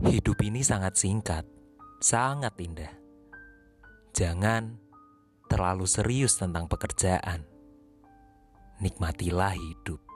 Hidup ini sangat singkat, sangat indah. Jangan terlalu serius tentang pekerjaan. Nikmatilah hidup.